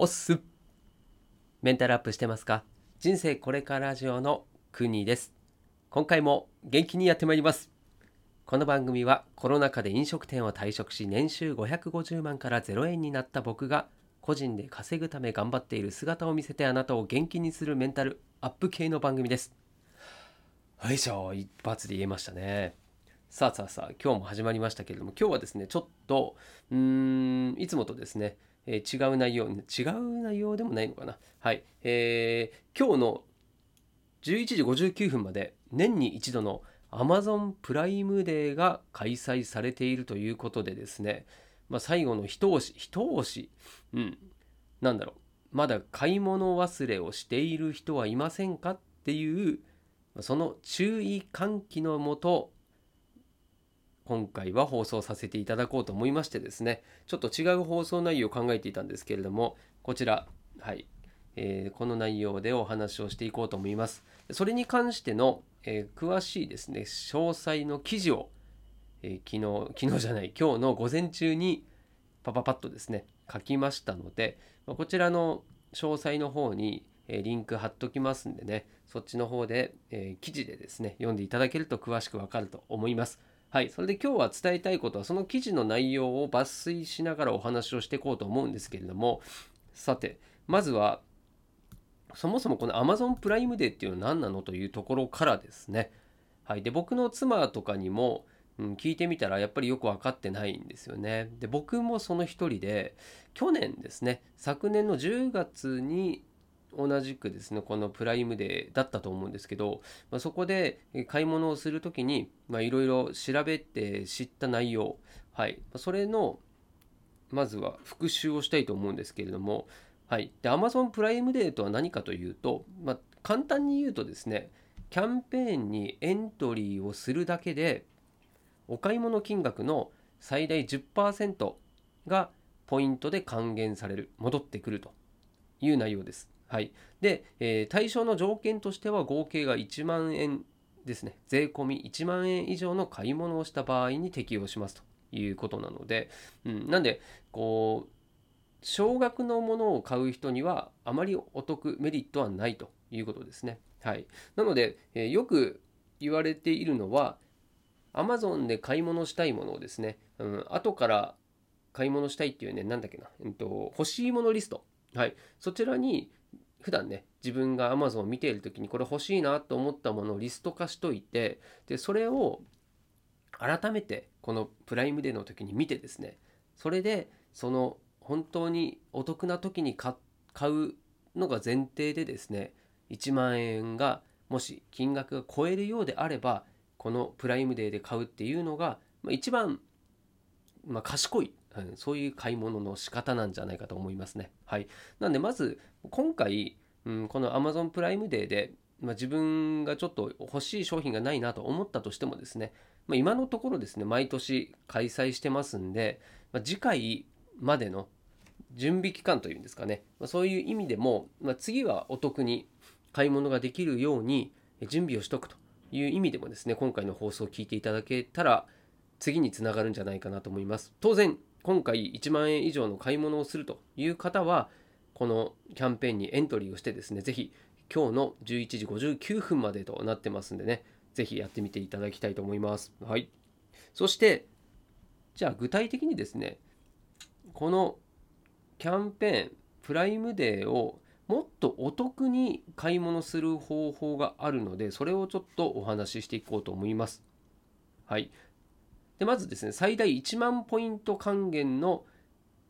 おっす。メンタルアップしてますか？人生これからラジオのくにです。今回も元気にやってまいります。この番組はコロナ禍で飲食店を退職し年収550万から0円になった僕が個人で稼ぐため頑張っている姿を見せてあなたを元気にするメンタルアップ系の番組です。よいしょ一発で言えましたね。さあさあさあ今日も始まりましたけれども今日はですねちょっとうーんいつもとですねえー、違う内容、違う内容でもないのかな。はい。えー、今日の11時59分まで年に一度の Amazon プライムデーが開催されているということでですね、まあ、最後の一押し、一押し、うん、なんだろう、まだ買い物忘れをしている人はいませんかっていう、その注意喚起のもと、今回は放送させていただこうと思いましてですねちょっと違う放送内容を考えていたんですけれどもこちらはい、えー、この内容でお話をしていこうと思います。それに関しての、えー、詳しいですね詳細の記事を、えー、昨日昨日じゃない今日の午前中にパパパッとですね書きましたのでこちらの詳細の方にリンク貼っときますんでねそっちの方で、え記事でですね読んでいただけると詳しくわかると思います。はい、それで今日は伝えたいことはその記事の内容を抜粋しながらお話をしていこうと思うんですけれどもさてまずはそもそもこの Amazon プライムデーっていうのは何なのというところからですね、はい、で僕の妻とかにも、うん、聞いてみたらやっぱりよく分かってないんですよね。で僕もその一人で去年ですね昨年の10月に同じくですねこのプライムデーだったと思うんですけど、まあ、そこで買い物をする時にいろいろ調べて知った内容はい。それのまずは復習をしたいと思うんですけれどもはい。で Amazon プライムデーとは何かというと、まあ、簡単に言うとですねキャンペーンにエントリーをするだけでお買い物金額の最大10%がポイントで還元される戻ってくるという内容です。はい。で、えー、対象の条件としては合計が1万円ですね。税込み1万円以上の買い物をした場合に適用しますということなので、うん、なんで、こう、少額のものを買う人にはあまりお得メリットはないということですね。はい。なので、えー、よく言われているのは、Amazon で買い物したいものをですね、うん、後から買い物したいっていうね、なんだっけな、えっと、欲しいものリスト。はい。そちらに普段ね自分が Amazon を見ている時にこれ欲しいなと思ったものをリスト化しといてでそれを改めてこのプライムデーの時に見てですねそれでその本当にお得な時に買うのが前提でですね1万円がもし金額が超えるようであればこのプライムデーで買うっていうのが一番、まあ、賢いうん、そういう買い物の仕方なんじゃないかと思いますね。はい。なんでまず今回、うん、この Amazon プライムデーで、まあ、自分がちょっと欲しい商品がないなと思ったとしてもですね、まあ、今のところですね、毎年開催してますんで、まあ、次回までの準備期間というんですかね、ま、そういう意味でも、ま、次はお得に買い物ができるように準備をしとくという意味でもですね、今回の放送を聞いていただけたら、次につながるんじゃないかなと思います。当然、今回1万円以上の買い物をするという方は、このキャンペーンにエントリーをしてですね、ぜひ今日の11時59分までとなってますんでね、ぜひやってみていただきたいと思います。はい。そして、じゃあ具体的にですね、このキャンペーン、プライムデーをもっとお得に買い物する方法があるので、それをちょっとお話ししていこうと思います。はい。でまずですね、最大1万ポイント還元の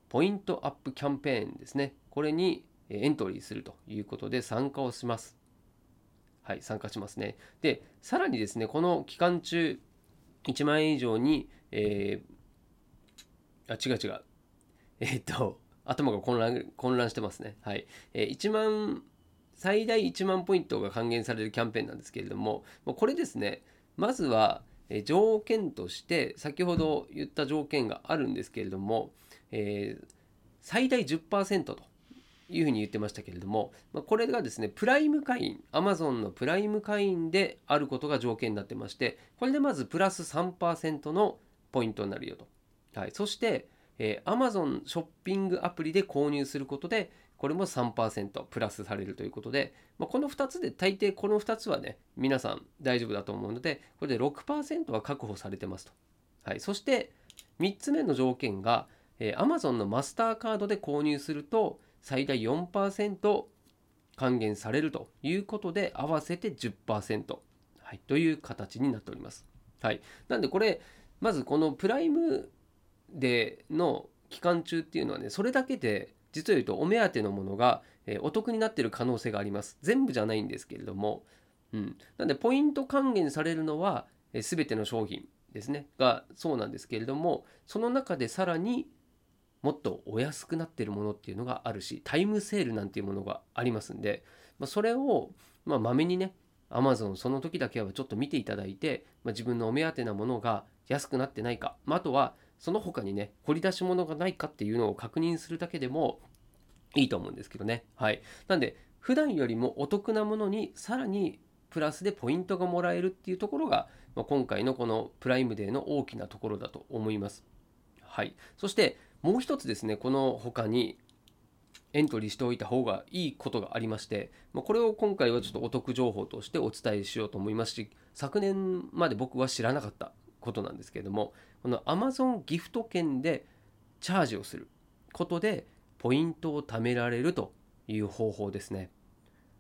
ポイントアップキャンペーンですね。これにエントリーするということで参加をします。はい、参加しますね。で、さらにですね、この期間中、1万円以上に、えー、あ、違う違う。えー、っと、頭が混乱混乱してますね。はい。えー、1万、最大1万ポイントが還元されるキャンペーンなんですけれども、これですね、まずは、え条件として先ほど言った条件があるんですけれども、えー、最大10%というふうに言ってましたけれども、まあ、これがですねプライム会員 Amazon のプライム会員であることが条件になってましてこれでまずプラス3%のポイントになるよと、はい、そしてえー、Amazon ショッピングアプリで購入することでこれも3%プラスされるということで、まあ、この2つで大抵この2つはね皆さん大丈夫だと思うのでこれで6%は確保されてますと、はい、そして3つ目の条件が、えー、Amazon のマスターカードで購入すると最大4%還元されるということで合わせて10%、はい、という形になっております。はい、なんでこれまずこのプライムデーの期間中っていうのはねそれだけで実を言うとお目当てのものが、え、お得になってる可能性があります。全部じゃないんですけれども、うん、なんでポイント還元されるのは、えー、全ての商品ですね。がそうなんですけれどもその中でさらにもっとお安くなっているものっていうのがあるしタイムセールなんていうものがありますんで、まあ、それをまめにね Amazon その時だけはちょっと見ていただいて、まあ、自分のお目当てなものが安くなってないか、まあ、あとはその他にね掘り出し物がないかっていうのを確認するだけでもいいと思うんですけどね。はい。なんで普段よりもお得なものにさらにプラスでポイントがもらえるっていうところが、まあ、今回のこのプライムデーの大きなところだと思います。はい。そしてもう一つですねこの他にエントリーしておいた方がいいことがありまして、ま、これを今回はちょっとお得情報としてお伝えしようと思いますし昨年まで僕は知らなかったことなんですけれどもこの Amazon ギフト券でチャージをすることでポイントを貯められるという方法ですね。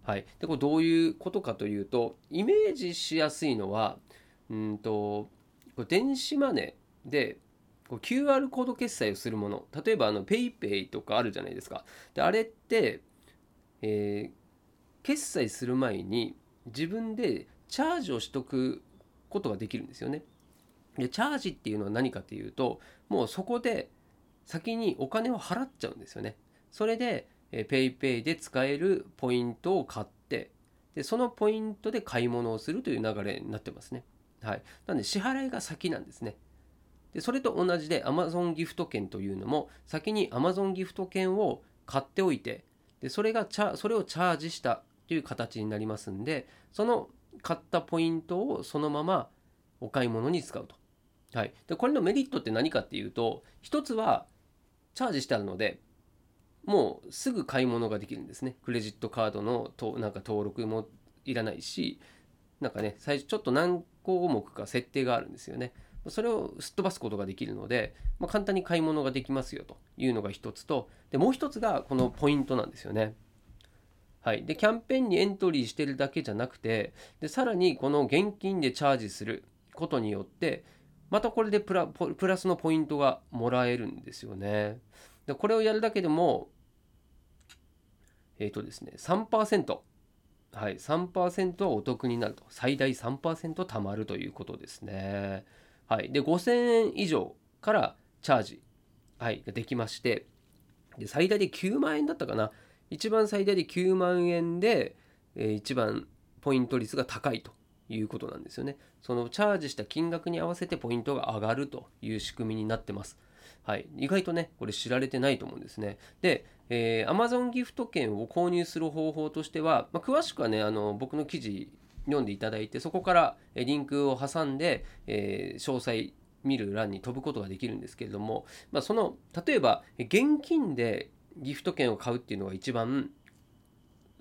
はい、でこれどういうことかというとイメージしやすいのはうんと電子マネーで QR コード決済をするもの。例えばあの PayPay とかあるじゃないですか。であれって、えー、決済する前に自分でチャージをしとくことができるんですよね。でチャージっていうのは何かっていうともうそこで先にお金を払っちゃうんですよね。それで PayPay で使えるポイントを買ってでそのポイントで買い物をするという流れになってますね。はい。なんで支払いが先なんですね。でそれと同じで Amazon ギフト券というのも先に Amazon ギフト券を買っておいてでそれがチャそれをチャージしたという形になりますんでその買ったポイントをそのままお買い物に使うと。はい、でこれのメリットって何かっていうと一つはチャージしてあるのでもうすぐ買い物ができるんですね。クレジットカードのとなんか登録もいらないしなんかね最初ちょっと何項目か設定があるんですよね。それをすっ飛ばすことができるので、まあ、簡単に買い物ができますよというのが一つとでもう一つがこのポイントなんですよね。はい、でキャンペーンにエントリーしてるだけじゃなくてでさらにこの現金でチャージすることによってまたこれでプラプラスのポイントがもらえるんですよね。でこれをやるだけでもえっ、ー、とですね3%はい3%はお得になると。最大3%貯まるということですね。はい、で5000円以上からチャージ、はい、ができまして。で最大で9万円だったかな。一番最大で9万円で、えー、一番ポイント率が高いと。いうことなんですよね。そのチャージした金額に合わせてポイントが上がるという仕組みになってます。はい、意外とねこれ知られてないと思うんですね。で、えー、Amazon ギフト券を購入する方法としては、まあ、詳しくはねあの僕の記事読んでいただいてそこからリンクを挟んで、えー、詳細見る欄に飛ぶことができるんですけれども、まあ、その例えば現金でギフト券を買うっていうのが一番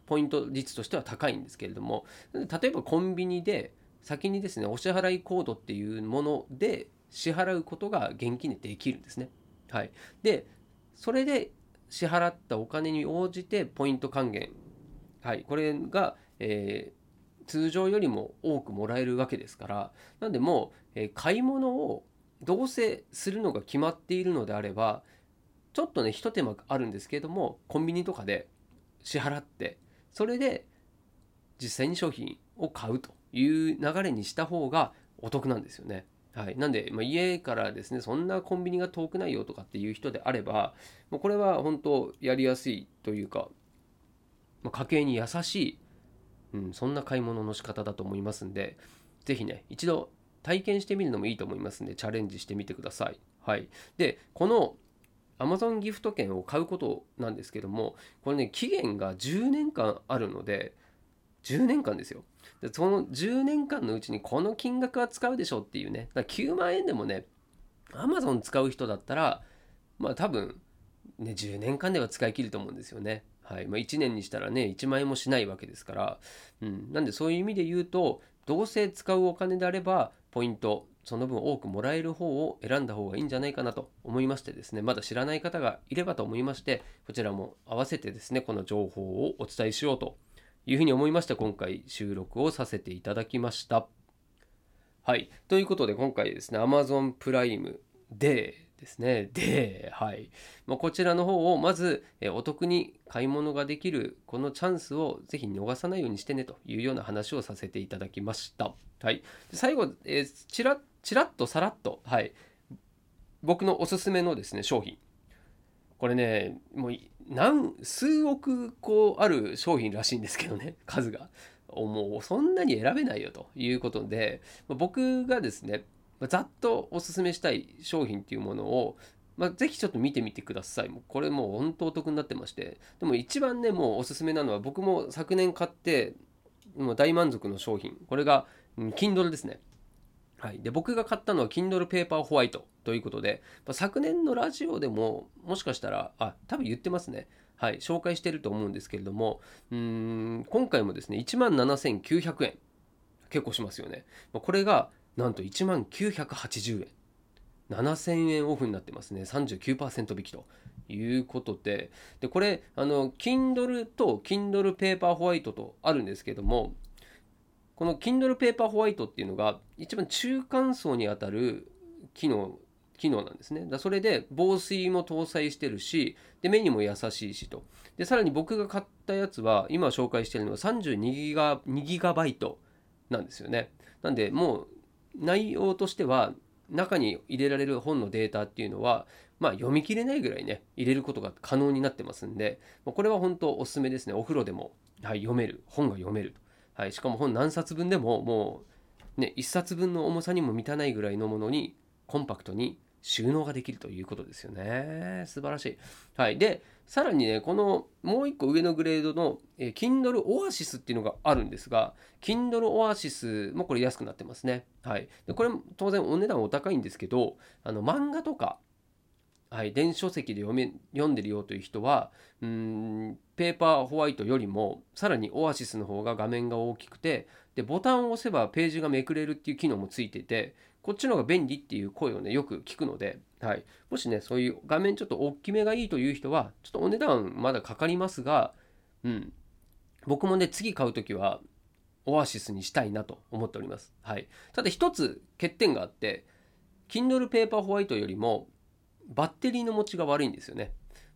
ポイント率としては高いんですけれども例えばコンビニで先にですねお支払いコードっていうもので支払うことが現金でできるんですね。はい、でそれで支払ったお金に応じてポイント還元、はい、これが、え通常よりも多くもらえるわけですから。なんでもう、え買い物をどうせするのが決まっているのであればちょっとねひと手間あるんですけれどもコンビニとかで支払ってそれで実際に商品を買うという流れにした方がお得なんですよね。はい、なんで、まあ、家からですねそんなコンビニが遠くないよとかっていう人であればもうこれは本当やりやすいというか、まあ、家計に優しいうん、そんな買い物の仕方だと思いますんで、ぜひね、一度体験してみるのもいいと思いますんで、チャレンジしてみてください。はい。で、この Amazon ギフト券を買うことなんですけども、これね、期限が10年間あるので、10年間ですよ。でその10年間のうちにこの金額は使うでしょっていうね、だから9万円でもね、Amazon 使う人だったら、まあ多分ね10年間では使い切ると思うんですよね。はいまあ、1年にしたらね1万円もしないわけですから、うん、なんでそういう意味で言うとどうせ使うお金であればポイントその分多くもらえる方を選んだ方がいいんじゃないかなと思いましてですねまだ知らない方がいればと思いましてこちらも合わせてですねこの情報をお伝えしようというふうに思いまして今回収録をさせていただきましたはいということで今回ですね Amazon プライムでですね。で、はい。まあ、こちらの方をまず、えお得に買い物ができるこのチャンスをぜひ逃さないようにしてねというような話をさせていただきました。はい。最後、えー、ちらちらっとさらっと、はい。僕のおすすめのですね、商品。これね、もう何、数億個ある商品らしいんですけどね、数が。もうそんなに選べないよということで、僕がですね、ざっとおすすめしたい商品っていうものを、まあ、ぜひちょっと見てみてください。これもう本当お得になってまして。でも一番ね、もうおすすめなのは僕も昨年買って、もう大満足の商品。これが、Kindle ですね。はい。で、僕が買ったのは Kindle Paper White ということで、ま、昨年のラジオでももしかしたら、あ、多分言ってますね。はい。紹介してると思うんですけれども、うん、今回もですね、17,900円。結構しますよね。これが、なんと1万980円7000円オフになってますね39%引きということででこれあの Kindle と Kindle Paper White とあるんですけどもこの Kindle Paper White っていうのが一番中間層にあたる機能機能なんですね。だそれで防水も搭載してるしで目にも優しいしとでさらに僕が買ったやつは今紹介してるのは32ギガ ,2 ギガバイトなんですよね。なんでもう内容としては中に入れられる本のデータっていうのは、まあ、読み切れないぐらいね入れることが可能になってますんでこれは本当おすすめですねお風呂でも、はい、読める本が読めると、はい、しかも本何冊分でももうね1冊分の重さにも満たないぐらいのものにコンパクトに収納ができるということですよね素晴らしい、はい、でさらにね、このもう一個上のグレードの、えー、Kindle Oasis っていうのがあるんですが、Kindle Oasis もこれ安くなってますね。はい。でこれも当然お値段お高いんですけど、あの漫画とか、はい、電子書籍で読め読んでるよという人は、うん、ペーパーホワイトよりも、さらにオアシスの方が画面が大きくて、で、ボタンを押せばページがめくれるっていう機能もついてて、こっちの方が便利っていう声をね、よく聞くので、はい、もしね、そういう画面ちょっと大きめがいいという人は、ちょっとお値段まだかかりますが、うん、僕もね、次買うときは、オアシスにしたいなと思っております。はい、ただ一つ欠点があって、Kindle Paper White よりもバッテリーの持ちが悪いんですよね。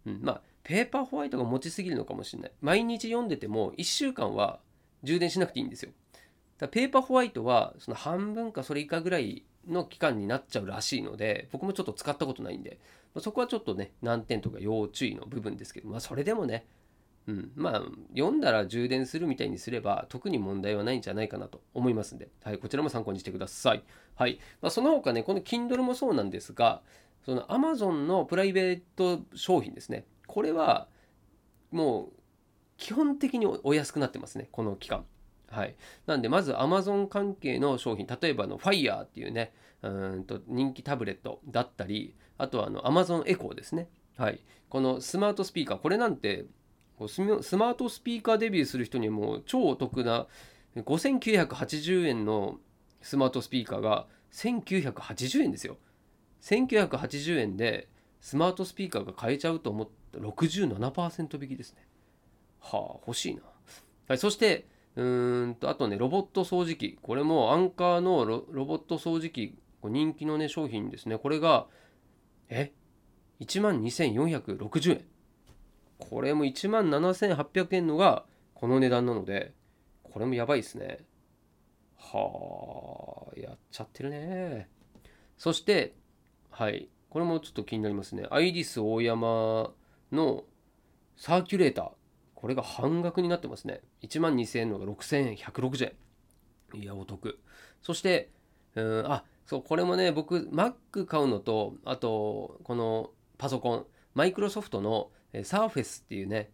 うん、まあ、ペーパーホワイトが持ちすぎるのかもしれない。毎日読んでても1週間は充電しなくていいんですよ。だペーパーホワイトはその半分かそれ以下ぐらいの期間になっちゃうらしいので僕もちょっと使ったことないんで、まあ、そこはちょっとね難点とか要注意の部分ですけどまあそれでもねうん、まあ読んだら充電するみたいにすれば特に問題はないんじゃないかなと思いますんで、はい、こちらも参考にしてください。はいまあ、その他ねこの Kindle もそうなんですがその Amazon のプライベート商品ですね。これはもう基本的にお安くなってますね。この期間。はい、なんでまず Amazon 関係の商品例えばの Fire っていうねうんと人気タブレットだったりあとはあの Amazon Echo ですね、はい、このスマートスピーカーこれなんてスマートスピーカーデビューする人にも超お得な5980円のスマートスピーカーが1980円ですよ。1980円でスマートスピーカーが買えちゃうと思った67%引きですね。はあ欲しいな、はい、そしてうーんとあとねロボット掃除機。これもアンカーのロボット掃除機人気のね商品ですね。これがえ？1万2460円。これも1万7800円のがこの値段なのでこれもやばいですね。はあやっちゃってるね。そしてはいこれもちょっと気になりますねアイリス大山のサーキュレーターこれが半額になってますね。1万2000円のが6160円。いや、お得。そして、うん、あ、そう、これもね、僕、Mac 買うのと、あと、このパソコン、マイクロソフトの Surface っていうね、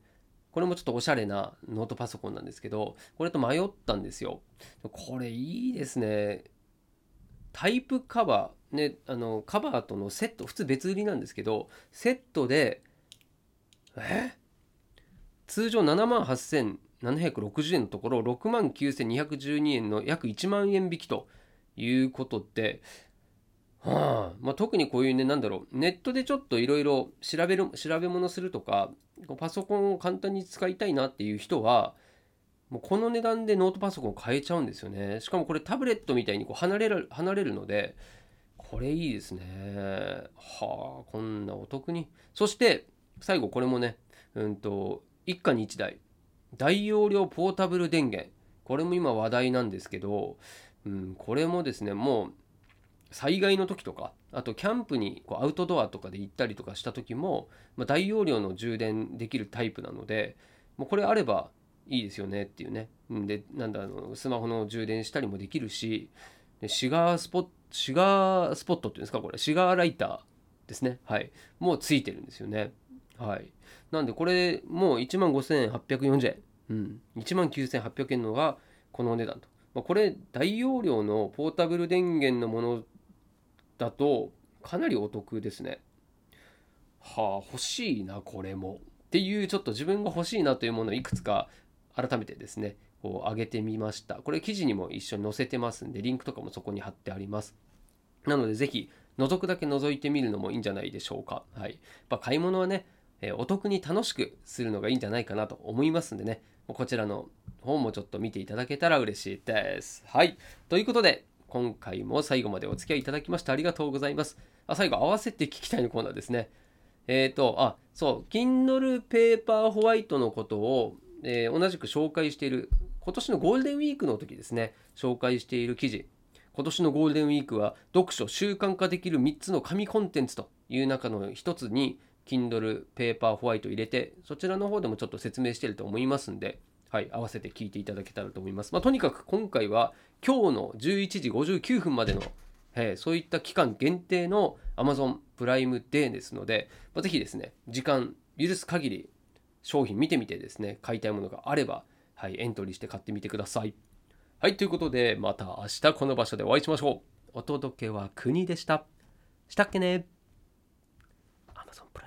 これもちょっとおしゃれなノートパソコンなんですけど、これと迷ったんですよ。これいいですね。タイプカバーねあのカバーとのセット普通別売りなんですけどセットでえ？通常7万8760円のところ6万9212円の約1万円引きということではあまあ、特にこういうね、なんだろう、ネットでちょっといろいろ調べる、調べ物するとか、パソコンを簡単に使いたいなっていう人は、もうこの値段でノートパソコン買えちゃうんですよね。しかもこれタブレットみたいにこう離れる、離れるので、これいいですね。はあ、こんなお得に。そして、最後これもね、うんと、一家に一台。大容量ポータブル電源。これも今話題なんですけど、うん、これもですね、もう、災害の時とかあとキャンプにこうアウトドアとかで行ったりとかした時も、まあ、大容量の充電できるタイプなのでもうこれあればいいですよねっていうね。でなんだあのスマホの充電したりもできるしでシガースポットシガースポットっていうんですかこれ。シガーライターですね。はい。もうついてるんですよね。はい。なんでこれもう1万5840円。うん。1万9800円のがこのお値段と、まあ、これ大容量のポータブル電源のものだとかなりお得ですね。はあ欲しいなこれも。っていうちょっと自分が欲しいなというものをいくつか改めてですねこう上げてみました。これ記事にも一緒に載せてますんでリンクとかもそこに貼ってあります。なのでぜひ覗くだけ覗いてみるのもいいんじゃないでしょうか。はい。やっぱ買い物はね、えお得に楽しくするのがいいんじゃないかなと思いますんでね。こちらの本もちょっと見ていただけたら嬉しいです。はい。ということで今回も最後までお付き合いいただきましてありがとうございます。あ最後、合わせて聞きたいのコーナーですね。えっ、ー、と、あ、そう、Kindle Paper White のことを、えー、同じく紹介している、今年のゴールデンウィークの時ですね、紹介している記事。今年のゴールデンウィークは、読書習慣化できる3つの紙コンテンツという中の1つに、Kindle Paper White を入れて、そちらの方でもちょっと説明していると思いますんで、はい、合わせて聞いていただけたらと思います。まあ、とにかく今回は今日の11時59分までの、えー、そういった期間限定の Amazon プライムデーですので、まあ、ぜひですね、時間許す限り商品見てみてですね、買いたいものがあれば、はい、エントリーして買ってみてください。はい、ということで、また明日この場所でお会いしましょう。お届けは国でした。したっけね ?Amazon プライム